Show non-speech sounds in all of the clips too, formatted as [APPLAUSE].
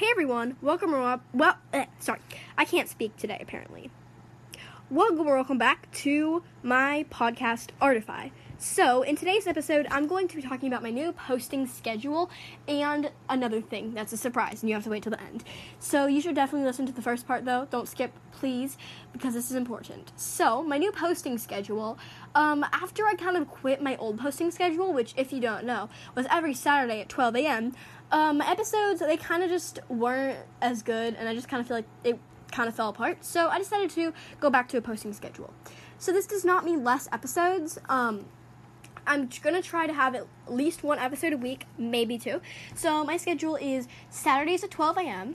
Hey everyone, welcome well, eh, sorry, I can't speak today apparently. Welcome welcome back to my podcast Artify. So, in today's episode, I'm going to be talking about my new posting schedule and another thing that's a surprise, and you have to wait till the end. So, you should definitely listen to the first part though. Don't skip, please, because this is important. So, my new posting schedule, um, after I kind of quit my old posting schedule, which, if you don't know, was every Saturday at 12 a.m., um, episodes, they kind of just weren't as good, and I just kind of feel like it kind of fell apart. So, I decided to go back to a posting schedule. So, this does not mean less episodes. Um, I'm gonna try to have at least one episode a week, maybe two. So my schedule is Saturdays at 12 a.m.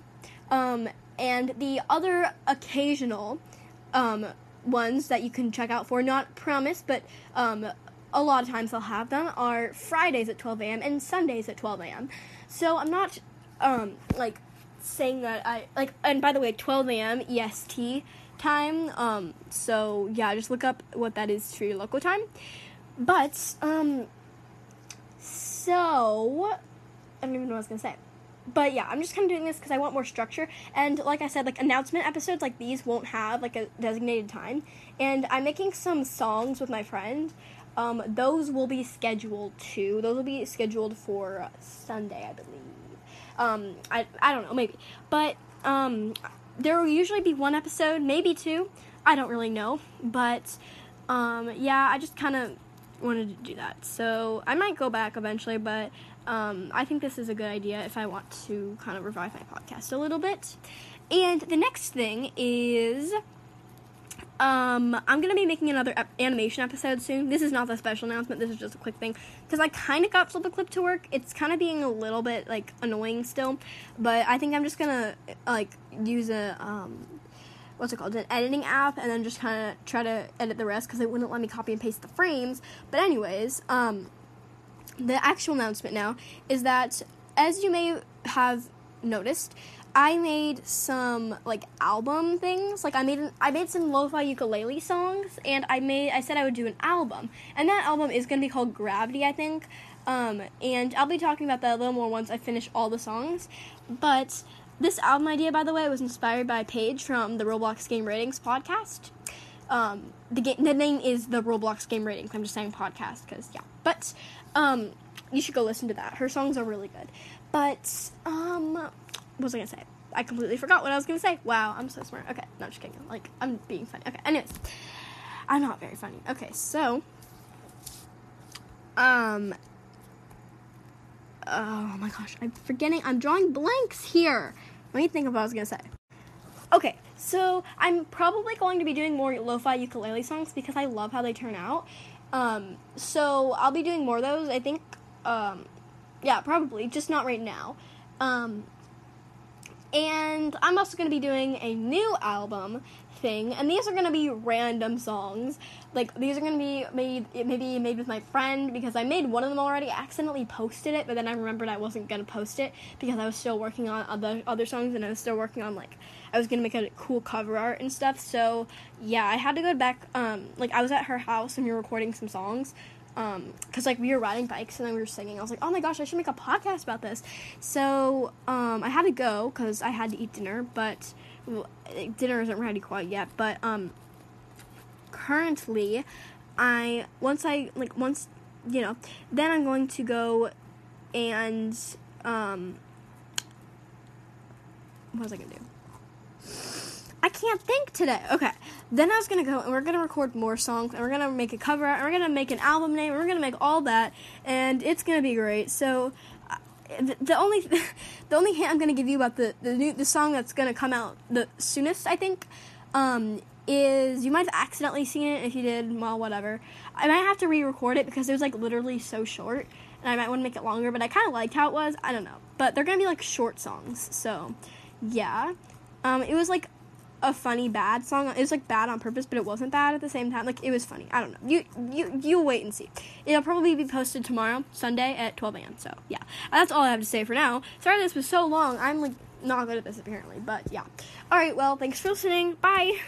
Um, and the other occasional um, ones that you can check out for, not promise, but um, a lot of times I'll have them, are Fridays at 12 a.m. and Sundays at 12 a.m. So I'm not um, like saying that I like. And by the way, 12 a.m. EST time. Um, so yeah, just look up what that is for your local time. But, um, so, I don't even know what I was gonna say. But yeah, I'm just kind of doing this because I want more structure. And like I said, like announcement episodes like these won't have like a designated time. And I'm making some songs with my friend. Um, those will be scheduled too. Those will be scheduled for Sunday, I believe. Um, I, I don't know, maybe. But um, there will usually be one episode, maybe two. I don't really know. But um, yeah, I just kind of wanted to do that. So I might go back eventually, but um, I think this is a good idea if I want to kind of revive my podcast a little bit. And the next thing is. Um, I'm gonna be making another ep- animation episode soon. This is not the special announcement. This is just a quick thing because I kind of got FlipaClip to work. It's kind of being a little bit like annoying still, but I think I'm just gonna like use a um, what's it called an editing app and then just kind of try to edit the rest because it wouldn't let me copy and paste the frames but anyways um, the actual announcement now is that as you may have noticed i made some like album things like i made an, i made some lo-fi ukulele songs and i made i said i would do an album and that album is to be called gravity i think um, and i'll be talking about that a little more once i finish all the songs but this album idea, by the way, was inspired by Paige from the Roblox Game Ratings podcast. Um, the, the name is the Roblox Game Ratings. I'm just saying podcast because, yeah. But um, you should go listen to that. Her songs are really good. But, um, what was I to say? I completely forgot what I was to say. Wow, I'm so smart. Okay, no, I'm just kidding. Like, I'm being funny. Okay, anyways. I'm not very funny. Okay, so, um, oh my gosh, I'm forgetting. I'm drawing blanks here. Let me think of what I was gonna say. Okay, so I'm probably going to be doing more lo-fi ukulele songs because I love how they turn out. Um, so I'll be doing more of those. I think, um, yeah, probably just not right now. Um, and I'm also going to be doing a new album thing, and these are going to be random songs. Like these are going to be made maybe made with my friend because I made one of them already. I accidentally posted it, but then I remembered I wasn't going to post it because I was still working on other other songs and I was still working on like I was going to make a cool cover art and stuff. So, yeah, I had to go back um like I was at her house and we were recording some songs um because like we were riding bikes and then we were singing. I was like oh my gosh i should make a podcast about this. So um i had to go because i had to eat dinner but well, dinner isn't ready quite yet but um currently i once i like once you know then i'm going to go and um what was i gonna do I can't think today. Okay. Then I was gonna go and we're gonna record more songs and we're gonna make a cover and we're gonna make an album name and we're gonna make all that and it's gonna be great. So uh, the, the only [LAUGHS] the only hint I'm gonna give you about the the new the song that's gonna come out the soonest I think um, is you might have accidentally seen it if you did well whatever. I might have to re-record it because it was like literally so short and I might want to make it longer. But I kind of liked how it was. I don't know. But they're gonna be like short songs. So yeah. Um, it was like a funny bad song. It was like bad on purpose, but it wasn't bad at the same time. Like it was funny. I don't know. You you you wait and see. It'll probably be posted tomorrow, Sunday at 12 a.m. So yeah, that's all I have to say for now. Sorry this was so long. I'm like not good at this apparently, but yeah. All right. Well, thanks for listening. Bye.